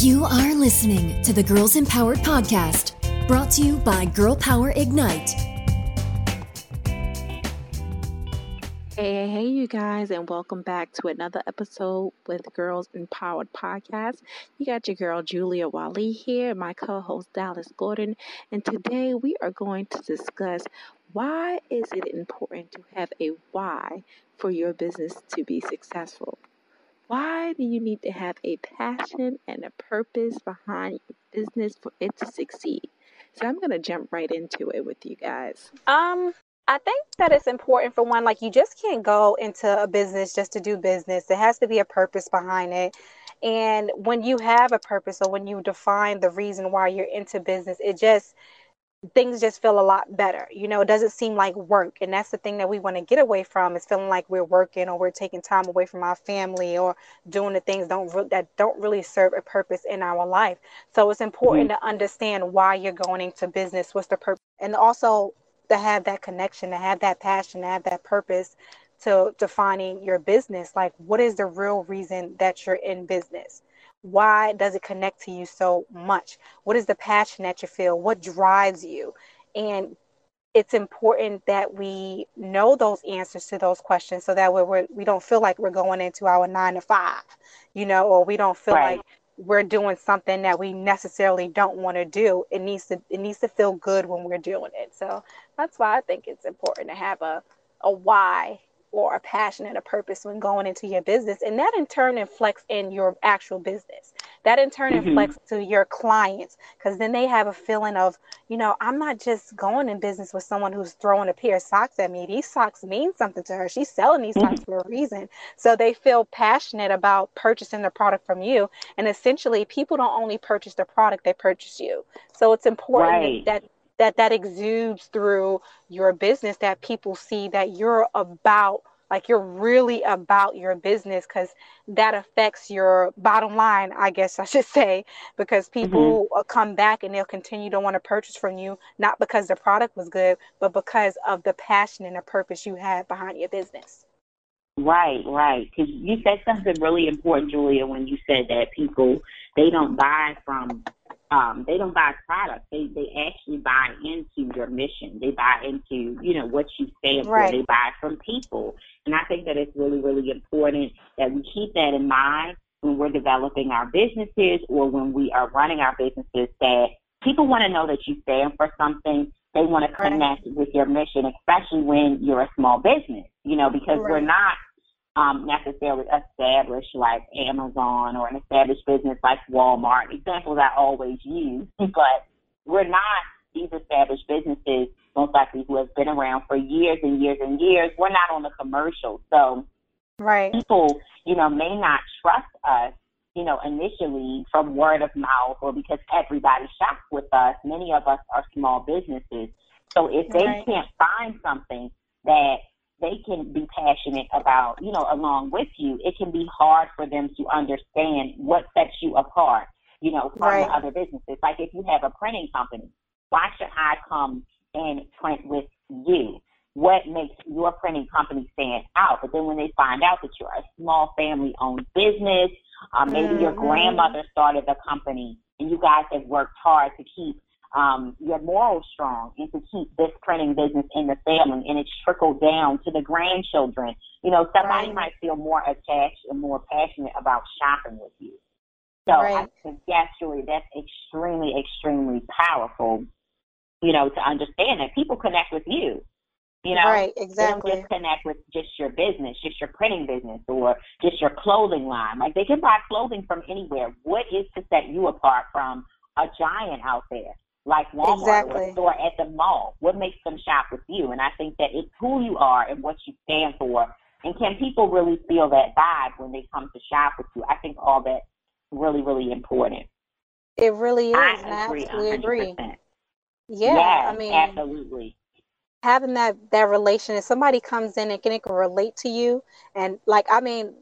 You are listening to the Girls Empowered Podcast, brought to you by Girl Power Ignite. Hey, hey, hey, you guys, and welcome back to another episode with Girls Empowered Podcast. You got your girl Julia Wally here, my co host Dallas Gordon, and today we are going to discuss why is it important to have a why for your business to be successful? Why do you need to have a passion and a purpose behind your business for it to succeed? So I'm going to jump right into it with you guys. Um, I think that it's important for one, like you just can't go into a business just to do business. There has to be a purpose behind it. And when you have a purpose or when you define the reason why you're into business, it just things just feel a lot better. You know, it doesn't seem like work. And that's the thing that we want to get away from is feeling like we're working or we're taking time away from our family or doing the things don't that don't really serve a purpose in our life. So it's important mm-hmm. to understand why you're going into business, what's the purpose, and also to have that connection, to have that passion, to have that purpose to defining your business. Like, what is the real reason that you're in business? Why does it connect to you so much? What is the passion that you feel? What drives you? And it's important that we know those answers to those questions so that we're, we don't feel like we're going into our nine to five, you know, or we don't feel right. like we're doing something that we necessarily don't want to do. It needs to it needs to feel good when we're doing it. So that's why I think it's important to have a a why or a passion and a purpose when going into your business. And that in turn inflects in your actual business. That in turn mm-hmm. inflects to your clients because then they have a feeling of, you know, I'm not just going in business with someone who's throwing a pair of socks at me. These socks mean something to her. She's selling these mm-hmm. socks for a reason. So they feel passionate about purchasing the product from you. And essentially, people don't only purchase the product, they purchase you. So it's important right. that that that exudes through your business that people see that you're about like you're really about your business because that affects your bottom line i guess i should say because people mm-hmm. come back and they'll continue to want to purchase from you not because the product was good but because of the passion and the purpose you have behind your business right right because you said something really important julia when you said that people they don't buy from um, they don't buy products. They they actually buy into your mission. They buy into you know what you stand for. Right. They buy from people, and I think that it's really really important that we keep that in mind when we're developing our businesses or when we are running our businesses. That people want to know that you stand for something. They want to connect right. with your mission, especially when you're a small business. You know, because right. we're not um, necessarily established like Amazon or an established business like Walmart. Examples I always use, but we're not these established businesses, most likely who have been around for years and years and years. We're not on the commercial. So right. people, you know, may not trust us, you know, initially from word of mouth or because everybody shops with us. Many of us are small businesses. So if they right. can't find something that they can be passionate about, you know, along with you, it can be hard for them to understand what sets you apart, you know, from right. the other businesses. Like if you have a printing company, why should I come and print with you? What makes your printing company stand out? But then when they find out that you're a small family owned business, um, maybe mm-hmm. your grandmother started the company and you guys have worked hard to keep um, your morals strong and to keep this printing business in the family and it's trickled down to the grandchildren. You know, somebody right. might feel more attached and more passionate about shopping with you. So right. I think yes, Julie, that's extremely, extremely powerful, you know, to understand that people connect with you. You know, right, exactly. They don't just connect with just your business, just your printing business, or just your clothing line. Like they can buy clothing from anywhere. What is to set you apart from a giant out there? Like Walmart exactly. or a store at the mall? What makes them shop with you? And I think that it's who you are and what you stand for. And can people really feel that vibe when they come to shop with you? I think all that's really, really important. It really is. I agree. I agree. Yeah, yes, I mean, absolutely. Having that that relation, if somebody comes in and can, it can relate to you, and like I mean,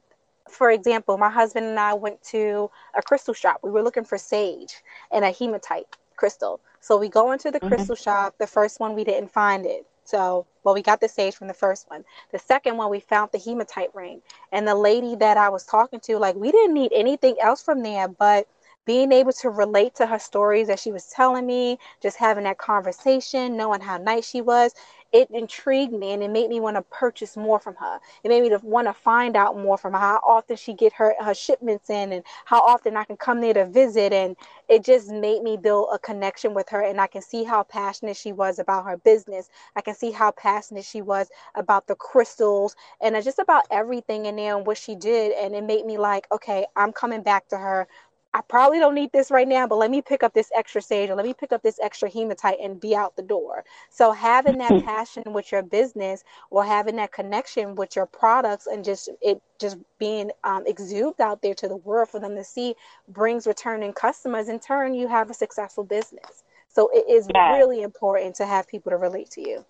for example, my husband and I went to a crystal shop. We were looking for sage and a hematite crystal. So we go into the mm-hmm. crystal shop. The first one we didn't find it. So, well, we got the sage from the first one. The second one, we found the hematite ring. And the lady that I was talking to, like, we didn't need anything else from there, but being able to relate to her stories that she was telling me, just having that conversation, knowing how nice she was, it intrigued me and it made me want to purchase more from her. It made me want to find out more from her, how often she get her, her shipments in and how often I can come there to visit. And it just made me build a connection with her. And I can see how passionate she was about her business. I can see how passionate she was about the crystals and uh, just about everything in there and what she did. And it made me like, okay, I'm coming back to her I probably don't need this right now, but let me pick up this extra sage or let me pick up this extra hematite and be out the door. So having that passion with your business or having that connection with your products and just it just being um, exuded out there to the world for them to see brings returning customers. In turn, you have a successful business. So it is yes. really important to have people to relate to you.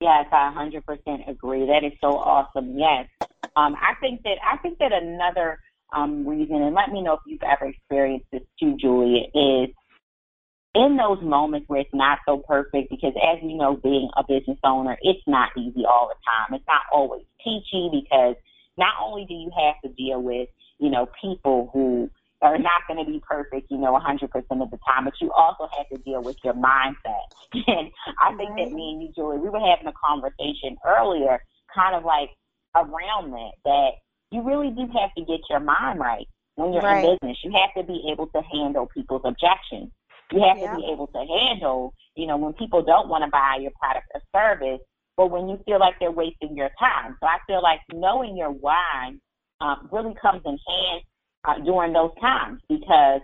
Yes, I 100% agree. That is so awesome. Yes. Um, I think that I think that another um, reason, and let me know if you've ever experienced this too, Julia, is in those moments where it's not so perfect, because as you know, being a business owner, it's not easy all the time. It's not always peachy because not only do you have to deal with, you know, people who are not going to be perfect, you know, 100% of the time, but you also have to deal with your mindset. And I think that me and you, Julie, we were having a conversation earlier, kind of like around that, that you really do have to get your mind right when you're right. in business. You have to be able to handle people's objections. You have to be able to handle, you know, when people don't want to buy your product or service, but when you feel like they're wasting your time. So I feel like knowing your why um, really comes in hand uh, during those times because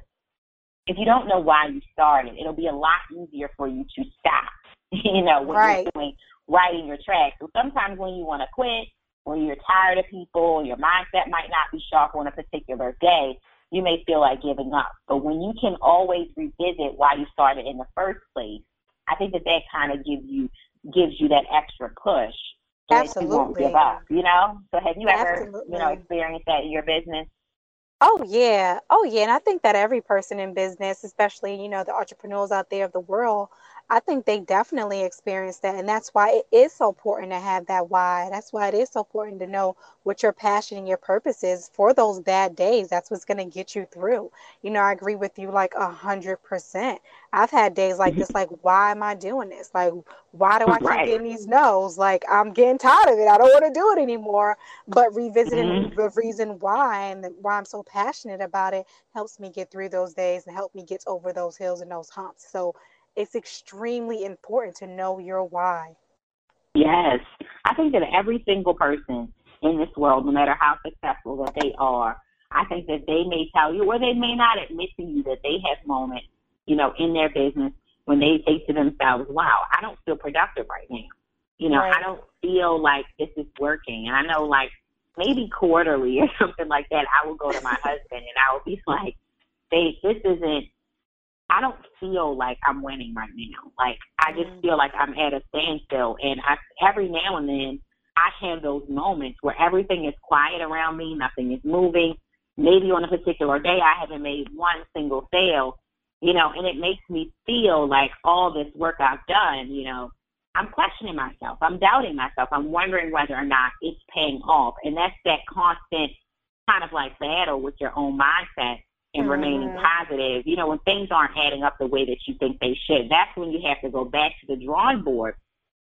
if you don't know why you started, it'll be a lot easier for you to stop. you know, when right. you're doing right in your tracks. So sometimes when you want to quit, when you're tired of people, your mindset might not be sharp on a particular day, you may feel like giving up. But when you can always revisit why you started in the first place, I think that that kind of gives you gives you that extra push. So Absolutely. you won't give up, you know? So have you ever, Absolutely. you know, experienced that in your business? Oh yeah. Oh yeah. And I think that every person in business, especially, you know, the entrepreneurs out there of the world, I think they definitely experience that. And that's why it is so important to have that why. That's why it is so important to know what your passion and your purpose is for those bad days. That's what's going to get you through. You know, I agree with you like a hundred percent. I've had days like this, like, why am I doing this? Like, why do I keep right. getting these no's? Like, I'm getting tired of it. I don't want to do it anymore. But revisiting mm-hmm. the reason why and why I'm so passionate about it helps me get through those days and help me get over those hills and those humps. So it's extremely important to know your why. Yes. I think that every single person in this world, no matter how successful that they are, I think that they may tell you or they may not admit to you that they have moments, you know, in their business when they say to themselves, wow, I don't feel productive right now. You know, right. I don't feel like this is working. And I know like maybe quarterly or something like that, I will go to my husband and I will be like, babe, this isn't I don't feel like I'm winning right now. Like I just mm. feel like I'm at a standstill, and I every now and then I have those moments where everything is quiet around me, nothing is moving. Maybe on a particular day I haven't made one single sale, you know, and it makes me feel like all this work I've done, you know, I'm questioning myself. I'm doubting myself. I'm wondering whether or not it's paying off. And that's that constant kind of like battle with your own mindset and mm-hmm. remaining positive, you know, when things aren't adding up the way that you think they should, that's when you have to go back to the drawing board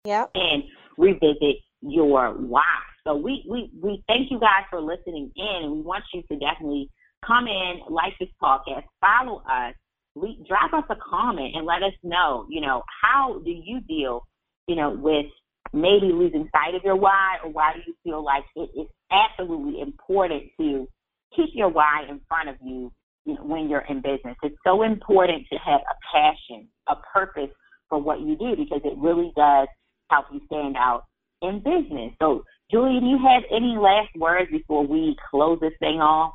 yep. and revisit your why. So we, we, we thank you guys for listening in and we want you to definitely come in, like this podcast, follow us, we drop us a comment and let us know, you know, how do you deal, you know, with maybe losing sight of your why or why do you feel like it is absolutely important to keep your why in front of you when you're in business. It's so important to have a passion, a purpose for what you do because it really does help you stand out in business. So, Julie, do you have any last words before we close this thing off?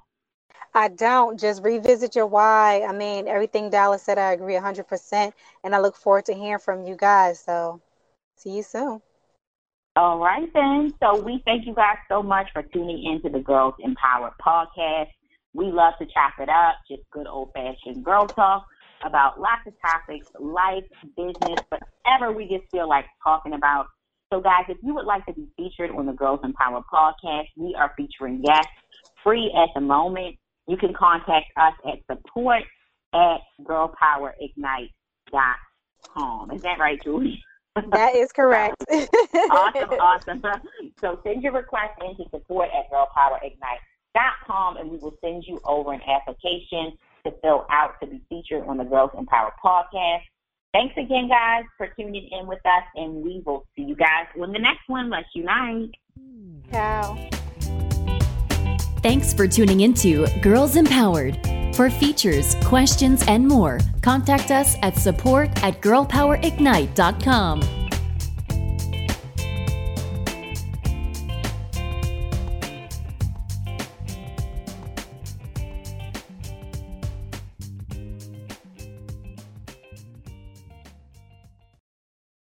I don't. Just revisit your why. I mean, everything Dallas said, I agree 100%. And I look forward to hearing from you guys. So, see you soon. All right, then. So, we thank you guys so much for tuning in to the Girls Empowered podcast. We love to chop it up, just good old fashioned girl talk about lots of topics, life, business, whatever we just feel like talking about. So, guys, if you would like to be featured on the Girls Empower podcast, we are featuring guests free at the moment. you can contact us at support at girlpowerignite.com. Is that right, Julie? That is correct. awesome, awesome. So send your request in to support at girlpowerignite.com and we will send you over an application to fill out to be featured on the Girls Empowered podcast. Thanks again, guys, for tuning in with us, and we will see you guys on the next one. Let's unite. Ciao. Thanks for tuning into Girls Empowered. For features, questions, and more, contact us at support at girlpowerignite.com.